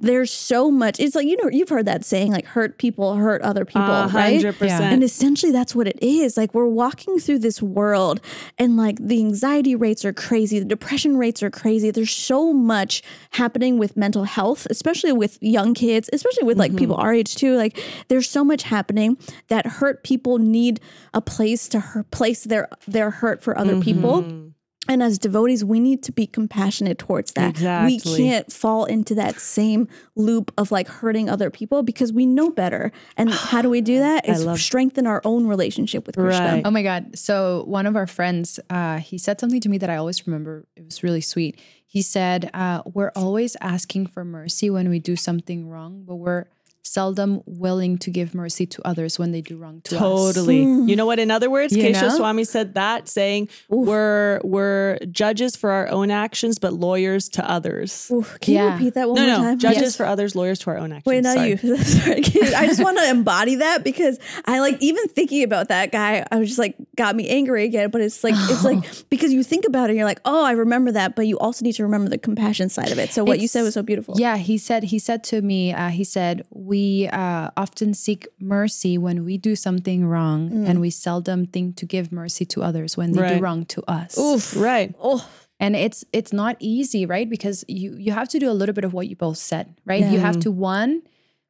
There's so much. It's like you know you've heard that saying like hurt people hurt other people, A right? hundred percent. And essentially, that's what it is. Like, we're walking through this world, and like the anxiety rates are crazy, the depression rates are crazy. There's so much happening with mental health, especially with young kids, especially with like people mm-hmm. our age too. Like, there's so much happening that hurt people need a place to hurt, place their their hurt for other people. Mm-hmm. And as devotees, we need to be compassionate towards that. Exactly. We can't fall into that same loop of like hurting other people because we know better. And [sighs] how do we do that? Is love- strengthen our own relationship with Krishna. Right. Oh my God. So one of our friends, uh, he said something to me that I always remember. It was really sweet. He said, uh, We're always asking for mercy when we do something wrong, but we're seldom willing to give mercy to others when they do wrong to us. Totally. You know what? In other words, You Keshav know? Swami said that, saying we're we're judges for our own actions, but lawyers to others. Oof, can you repeat that one No, more no, time? judges Yes. for others, lawyers to our own actions. Wait, not Sorry. you. [laughs] Sorry. I just want to embody that because I like even thinking about that guy. I was just like got me angry again. But it's like it's like [sighs] because you think about it, and you're like, oh, I remember that. But you also need to remember the compassion side of it. So what you said was so beautiful. Yeah, he said he said to me, uh, he said, we uh, often seek mercy when we do something wrong, Mm. and we seldom think to give mercy to others when they Right. do wrong to us. Oof, right. Oh, and it's it's not easy right because you you have to do a little bit of what you both said right you have to one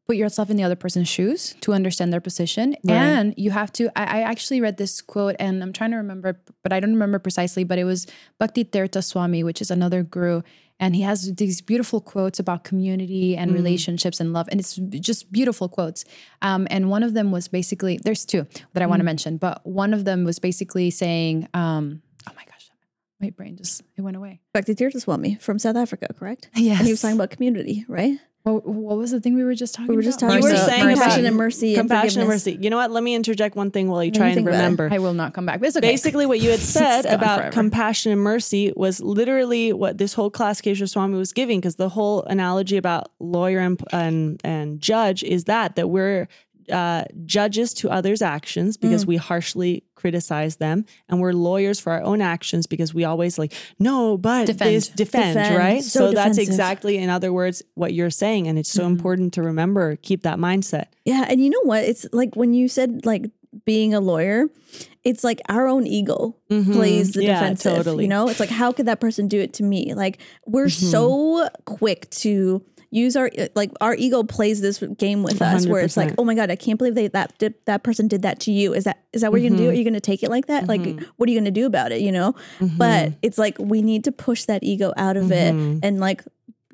put yourself in the other person's shoes to understand their position and you have to I, I actually read this quote and i'm trying to remember but i don't remember precisely but it was bhakti tirtha swami which is another guru and he has these beautiful quotes about community and relationships and love and it's just beautiful quotes um, and one of them was basically there's two that i want to mention but one of them was basically saying um, oh my gosh my brain just it went away Bhakti Tirtha Swami from South Africa, correct? Yes. And he was talking about community, right? What, what was the thing we were just talking We were just about? talking You were about saying compassion and mercy Compassion and forgiveness. mercy. You know what? Let me interject one thing while you try and think about it? remember. I will not come back. But it's okay. Basically, what you had said about forever. compassion and mercy was literally what this whole class Keshav Swami was giving, because the whole analogy about lawyer and and, and judge is that that we're uh, judges to others' actions because Mm. we harshly criticize them, and we're lawyers for our own actions because we always like no, but Defend. this defend, Defend. right? So that's exactly, in other words, what you're saying, and it's Mm-hmm. so important to remember. Keep that mindset. Yeah, and you know what? It's like when you said like being a lawyer, it's like our own ego plays the Mm-hmm. Yeah, defensive. totally. You know, it's like how could that person do it to me? Like we're Mm-hmm. so quick to use our like our ego plays this game with us where it's like oh my god i can't believe they that did, that person did that to you. Is that is that what you're gonna do? Mm-hmm. Are Mm-hmm. you gonna take it like that? Like mm-hmm. what are you gonna do about it you know? Mm-hmm. But it's like we need to push that ego out of it and like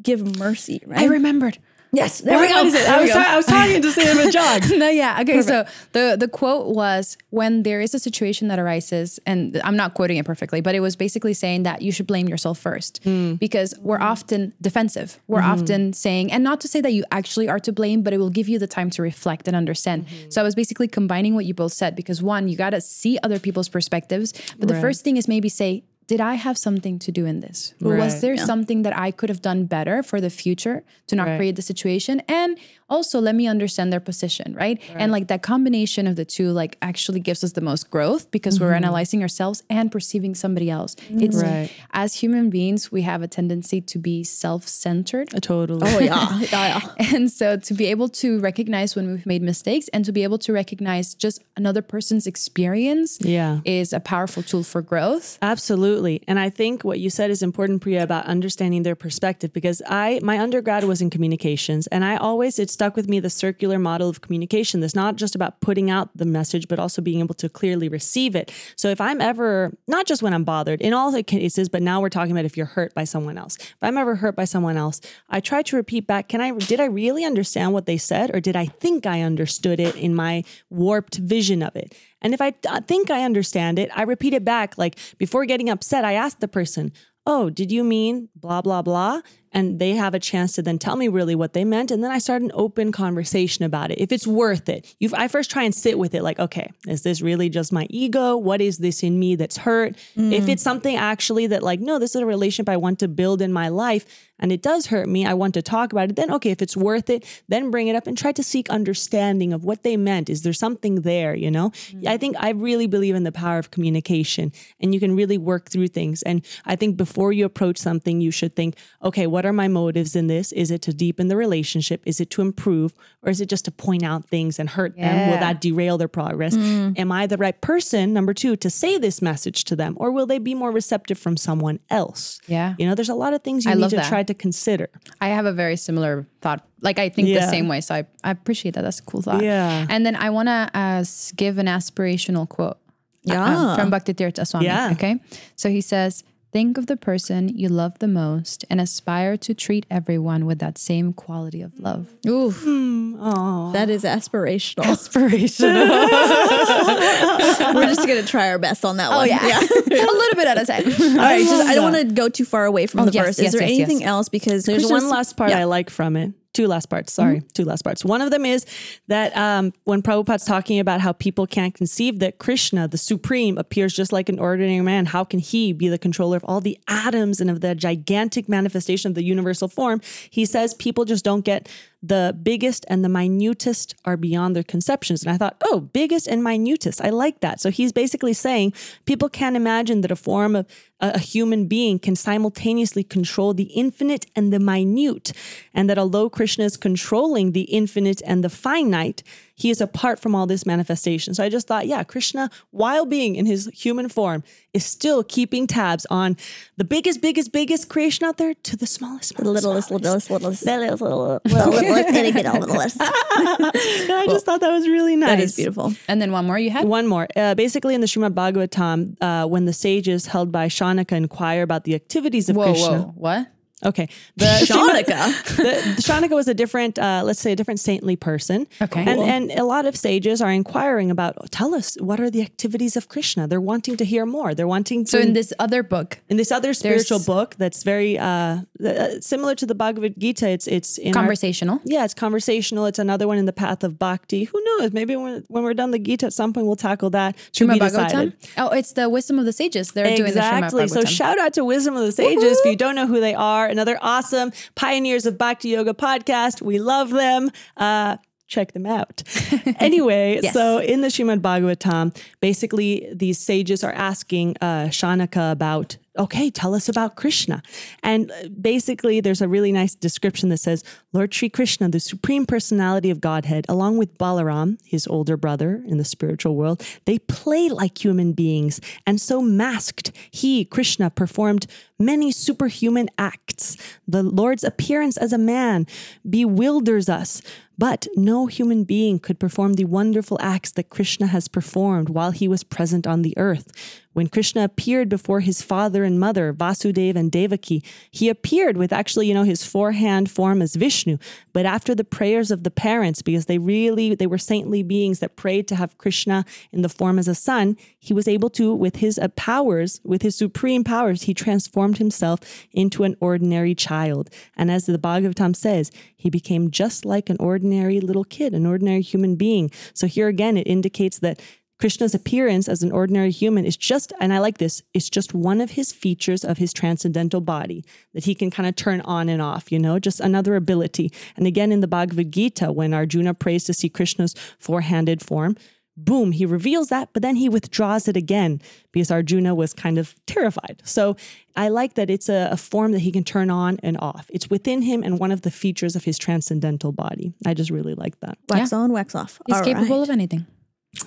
give mercy right? I remembered. Yes there we go What is it? There I was, go. I was talking to Sam and Jog. no, yeah. Okay. So the the quote was when there is a situation that arises, and I'm not quoting it perfectly, but it was basically saying that you should blame yourself first hmm. because we're hmm. often defensive. We're hmm. often saying, and not to say that you actually are to blame, but it will give you the time to reflect and understand. So I was basically combining what you both said because one, you got to see other people's perspectives, but the first thing is maybe say. Did I have something to do in this? Or was Right. there something that I could have done better for the future to not Right. create the situation? And also let me understand their position, right? And like that combination of the two, like actually gives us the most growth because we're mm-hmm. analyzing ourselves and perceiving somebody else. Mm. It's Right. as human beings, we have a tendency to be self-centered. Uh, totally. oh yeah [laughs] yeah, yeah. [laughs] And so to be able to recognize when we've made mistakes and to be able to recognize just another person's experience Yeah. is a powerful tool for growth. Absolutely. And I think what you said is important, Priya, about understanding their perspective because I, my undergrad was in communications and I always, it stuck with me the circular model of communication that's not just about putting out the message, but also being able to clearly receive it. So if I'm ever, not just when I'm bothered, in all the cases, but now we're talking about if you're hurt by someone else. If I'm ever hurt by someone else, I try to repeat back, can I, did I really understand what they said or did I think I understood it in my warped vision of it? And if I think I understand it, I repeat it back. Like before getting upset, I ask the person, Oh, did you mean blah, blah, blah? And they have a chance to then tell me really what they meant. And then I start an open conversation about it. If it's worth it, you I first try and sit with it like, okay, is this really just my ego? What is this in me that's hurt? If mm. it's something actually that, like, no, this is a relationship I want to build in my life and it does hurt me, I want to talk about it, then okay, if it's worth it, then bring it up and try to seek understanding of what they meant. Is there something there, you know? Mm-hmm. I think I really believe in the power of communication and you can really work through things. And I think before you approach something, you should think, okay, what are my motives in this? Is it to deepen the relationship? Is it to improve? Or is it just to point out things and hurt them? Will that derail their progress? Mm. Am I the right person, number two, to say this message to them? Or will they be more receptive from someone else? Yeah. You know, there's a lot of things you I need to that. try to consider. I have a very similar thought. Like I think the same way. So I, I appreciate that. That's a cool thought. Yeah. And then I want to uh, give an aspirational quote. Yeah. um, from Bhakti Tirtha Swami. Yeah. Okay. So he says, Think of the person you love the most and aspire to treat everyone with that same quality of love. Oof. Hmm. That is aspirational. Inspirational. [laughs] We're just gonna try our best on that oh, one. Oh, yeah. [laughs] a little bit at a time. [laughs] All right. Just, I don't want to go too far away from mm, the yes, verse. yes, is there yes, anything yes. else? Because There's one last part Yeah. I like from it. Two last parts. Sorry, two last parts. One of them is that um, when Prabhupada's talking about how people can't conceive that Krishna, the Supreme, appears just like an ordinary man, how can he be the controller of all the atoms and of the gigantic manifestation of the universal form? He says people just don't get the biggest and the minutest are beyond their conceptions. And I thought, oh, biggest and minutest. I like that. So he's basically saying people can't imagine that a form of a, human being can simultaneously control the infinite and the minute. And that although Krishna is controlling the infinite and the finite, he is apart from all this manifestation. So I just thought, yeah, Krishna, while being in his human form, is still keeping tabs on the biggest, biggest, biggest creation out there to the smallest, the smallest, littlest, smallest. littlest, littlest, littlest, little, littlest, itty bitty littlest. And [laughs] I just thought that was really nice. That is beautiful. And then one more you had? One more. Uh, basically, in the Srimad Bhagavatam, uh, when the sages held by Shaunaka inquire about the activities of Whoa, Krishna. whoa. What? Okay. The [laughs] Srimad- Shaunaka. the, the Shaunaka was a different, uh, let's say, a different saintly person. Okay. And, Cool. and a lot of sages are inquiring about, tell us, what are the activities of Krishna? They're wanting to hear more. They're wanting to. So in this other book, in this other spiritual book that's very uh, uh, similar to the Bhagavad Gita, it's it's in our- conversational. yeah, it's conversational. It's another one in the path of bhakti. Who knows? Maybe when, when we're done the Gita at some point, we'll tackle that. To Srimad be decided. Bhagavatam? Oh, it's the wisdom of the sages. They're doing the Exactly. So shout out to Wisdom of the Sages. If you don't know who they are, another awesome pioneers of Bhakti Yoga podcast. We love them. Uh, check them out. [laughs] anyway, so in the Srimad Bhagavatam, basically these sages are asking uh, Shaunaka about, okay, tell us about Krishna. And uh, basically, there's a really nice description that says, Lord Sri Krishna, the supreme personality of Godhead, along with Balaram, his older brother in the spiritual world, they play like human beings. And so masked, he, Krishna, performed many superhuman acts. The Lord's appearance as a man bewilders us. But no human being could perform the wonderful acts that Krishna has performed while he was present on the earth. When Krishna appeared before his father and mother, Vasudeva and Devaki, he appeared with actually, you know, his forehand form as Vishnu. But after the prayers of the parents, because they really, they were saintly beings that prayed to have Krishna in the form as a son, he was able to, with his uh, powers, with his supreme powers, he transformed himself into an ordinary child. And as the Bhagavatam says, he became just like an ordinary little kid, an ordinary human being. So here again, it indicates that Krishna's appearance as an ordinary human is just, and I like this, it's just one of his features of his transcendental body that he can kind of turn on and off, you know, just another ability. And again, in the Bhagavad Gita, when Arjuna prays to see Krishna's four handed form, boom, he reveals that, but then he withdraws it again because Arjuna was kind of terrified. So I like that it's a, a form that he can turn on and off. It's within him and one of the features of his transcendental body. I just really like that. Wax on, wax off. He's All capable right. of anything.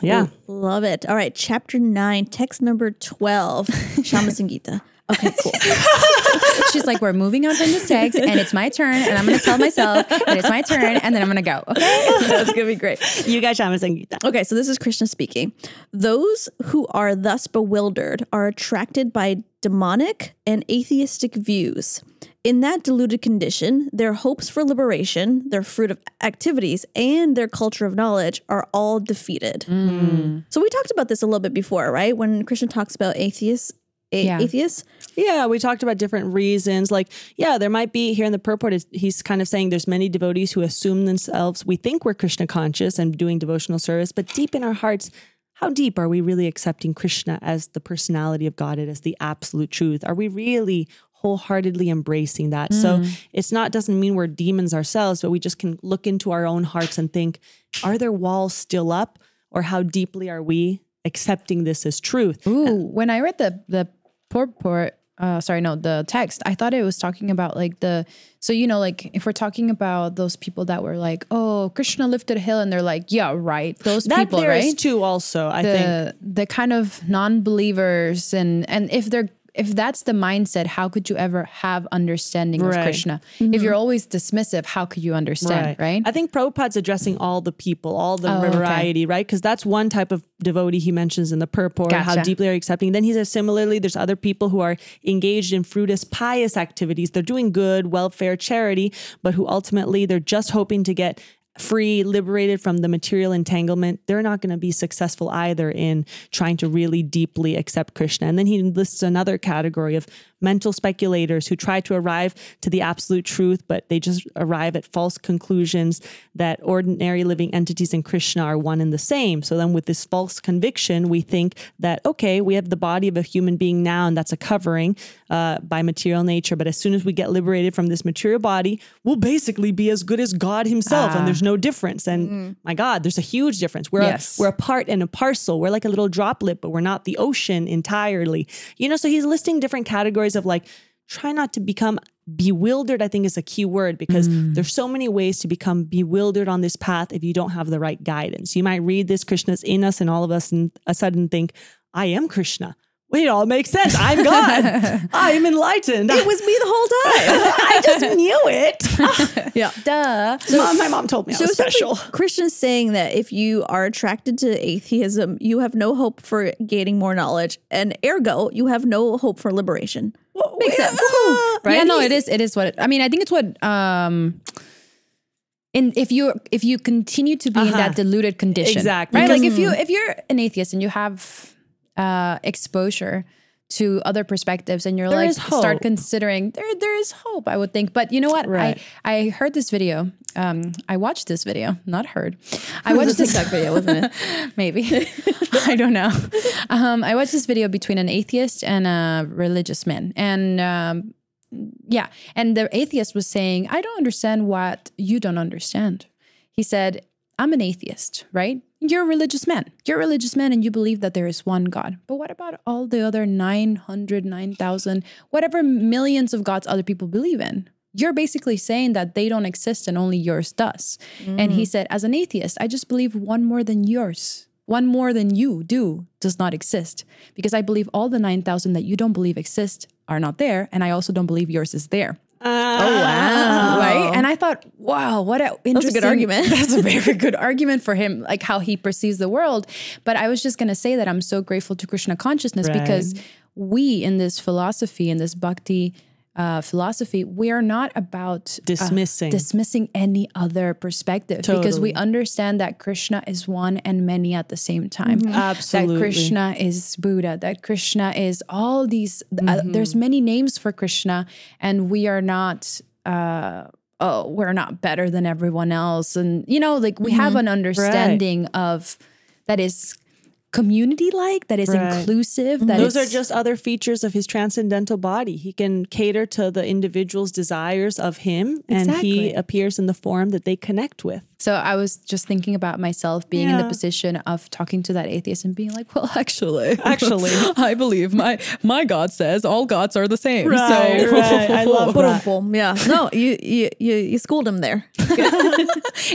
Yeah. Love it. All right. Chapter nine, text number 12, [laughs] Shama Sangita. Okay, cool. [laughs] She's like, we're moving on from this text, and it's my turn, and I'm going to tell myself that it's my turn, and then I'm going to go. Okay. [laughs] That's going to be great. You guys, Shama Sangita. Okay, so this is Krishna speaking. Those who are thus bewildered are attracted by demonic and atheistic views. In that deluded condition, their hopes for liberation, their fruit of activities, and their culture of knowledge are all defeated. Mm. So we talked about this a little bit before, right? When Krishna talks about atheists, a- Yeah. atheists. Yeah, we talked about different reasons. Like, yeah, there might be here in the purport, is- he's kind of saying there's many devotees who assume themselves, we think we're Krishna conscious and doing devotional service, but deep in our hearts, how deep are we really accepting Krishna as the personality of God, and as the absolute truth? Are we really wholeheartedly embracing that? So it's not, doesn't mean we're demons ourselves, but we just can look into our own hearts and think, are there walls still up? Or how deeply are we accepting this as truth? Ooh, when I read the the purport, uh, sorry, no, the text, I thought it was talking about like the, so you know, like if we're talking about those people that were like, oh, Krishna lifted a hill, and they're like, yeah, right, those That people, there is right? too, also, I think. the the kind of non-believers and and if they're if that's the mindset, how could you ever have understanding of Right. Krishna? Mm-hmm. If you're always dismissive, how could you understand, right? I think Prabhupada's addressing all the people, all the Oh, okay. variety, right? Because that's one type of devotee he mentions in the purport, how Gotcha. deeply are you accepting. Then he says, similarly, there's other people who are engaged in fruitless, pious activities. They're doing good, welfare, charity, but who ultimately they're just hoping to get free, liberated from the material entanglement, they're not going to be successful either in trying to really deeply accept Krishna. And then he lists another category of mental speculators who try to arrive to the absolute truth, but they just arrive at false conclusions that ordinary living entities and Krishna are one and the same. So then, with this false conviction, we think that, okay, we have the body of a human being now, and that's a covering uh, by material nature. But as soon as we get liberated from this material body, we'll basically be as good as God Himself, and there's no difference. And mm-hmm. my God, there's a huge difference. We're Yes. a, we're a part and a parcel. We're like a little droplet, but we're not the ocean entirely. You know, so he's listing different categories of like, try not to become bewildered, I think is a key word because mm. there's so many ways to become bewildered on this path if you don't have the right guidance. You might read this Krishna's in us and all of us and a sudden think, I am Krishna. It all makes sense. I'm God. [laughs] I'm enlightened. It was me the whole time. [laughs] I just knew it. [laughs] yeah. Duh. Mom, my mom told me I was special. Krishna's saying that if you are attracted to atheism, you have no hope for gaining more knowledge, and ergo, you have no hope for liberation. Makes sense, right? Yeah, no, it is. It is what. It, I mean, I think it's what. um in if you if you continue to be in that deluded condition, Exactly. right? Like if you if you're an atheist and you have uh exposure to other perspectives and you're There like start considering there there is hope i would think. But you know what? Right. i i heard this video um i watched this video not heard. [laughs] I watched this TikTok video, wasn't it? [laughs] maybe. [laughs] I don't know. Um i watched this video between an atheist and a religious man. And um yeah and the atheist was saying i don't understand what you don't understand. He said i'm an atheist right you're a religious man. You're a religious man and you believe that there is one god. But what about all the other 900 9000 whatever millions of gods other people believe in? You're basically saying that they don't exist and only yours does. And he mm. said as an atheist i just believe one more than yours. One more than you do does not exist. Because I believe all the 9,000 that you don't believe exist are not there. And I also don't believe yours is there. Oh, oh wow! Right. And I thought, wow, what a interesting argument. [laughs] That's a very good argument for him, like how he perceives the world. But I was just going to say that I'm so grateful to Krishna consciousness because we in this philosophy, in this bhakti uh, philosophy, we are not about uh, Dismissing. dismissing any other perspective because we understand that Krishna is one and many at the same time. Mm-hmm. Absolutely. That Krishna is Buddha, that Krishna is all these, uh, Mm-hmm. there's many names for Krishna, and we are not. Uh, Oh, we're not better than everyone else. And, you know, like we have an understanding of that is community like, that is Right. inclusive. That Those are just other features of his transcendental body. He can cater to the individual's desires of him, and he appears in the form that they connect with. So I was just thinking about myself being in the position of talking to that atheist and being like, well, [laughs] actually, Actually. [laughs] I believe my my God says all gods are the same. Right, so right. I love [laughs] that. Yeah. No, you you you, you schooled him there.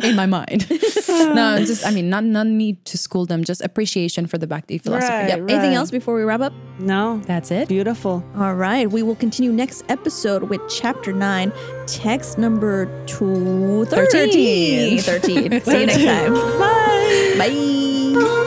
in my mind, no, just I mean, not not need to school them, just appreciation for the Bhakti philosophy. Right, Yep. Anything else before we wrap up? No, That's it. beautiful. All right. We will continue next episode with chapter nine, text number two, 13. 13. See you next [laughs] time. Bye. Bye.